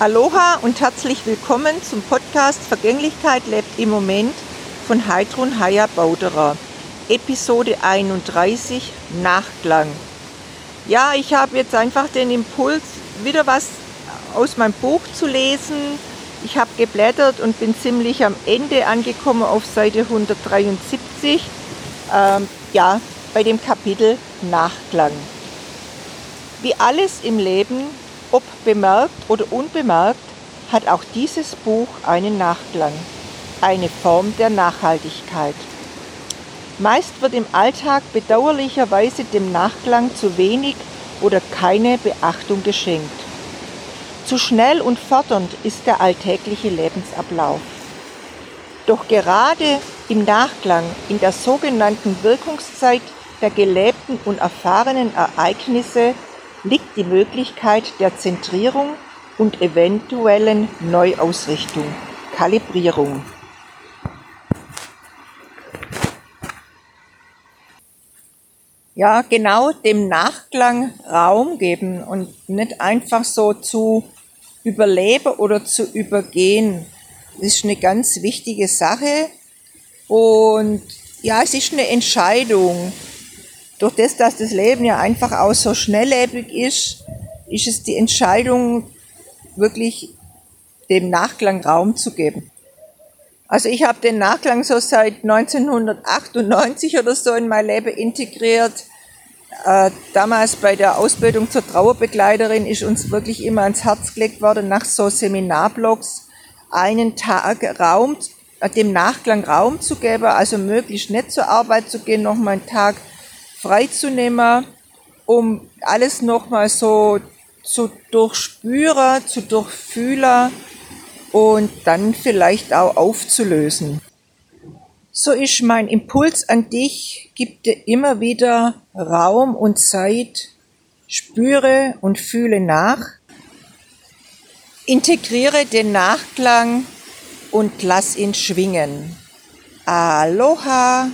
Aloha und herzlich willkommen zum Podcast Vergänglichkeit lebt im Moment von Heidrun Haya Bauderer. Episode 31 Nachklang. Ja, ich habe jetzt einfach den Impuls, wieder was aus meinem Buch zu lesen. Ich habe geblättert und bin ziemlich am Ende angekommen auf Seite 173. Ähm, ja, bei dem Kapitel Nachklang. Wie alles im Leben ob bemerkt oder unbemerkt, hat auch dieses Buch einen Nachklang, eine Form der Nachhaltigkeit. Meist wird im Alltag bedauerlicherweise dem Nachklang zu wenig oder keine Beachtung geschenkt. Zu schnell und fordernd ist der alltägliche Lebensablauf. Doch gerade im Nachklang, in der sogenannten Wirkungszeit der gelebten und erfahrenen Ereignisse liegt die Möglichkeit der Zentrierung und eventuellen Neuausrichtung, Kalibrierung. Ja, genau dem Nachklang Raum geben und nicht einfach so zu überleben oder zu übergehen. Das ist eine ganz wichtige Sache und ja, es ist eine Entscheidung durch das, dass das Leben ja einfach auch so schnelllebig ist, ist es die Entscheidung, wirklich dem Nachklang Raum zu geben. Also ich habe den Nachklang so seit 1998 oder so in mein Leben integriert. Äh, damals bei der Ausbildung zur Trauerbegleiterin ist uns wirklich immer ans Herz gelegt worden, nach so Seminarblocks einen Tag Raum, äh, dem Nachklang Raum zu geben, also möglichst nicht zur Arbeit zu gehen, noch mal einen Tag freizunehmen, um alles nochmal so zu durchspüren, zu durchfühlen und dann vielleicht auch aufzulösen. So ist mein Impuls an dich, gib dir immer wieder Raum und Zeit, spüre und fühle nach, integriere den Nachklang und lass ihn schwingen. Aloha!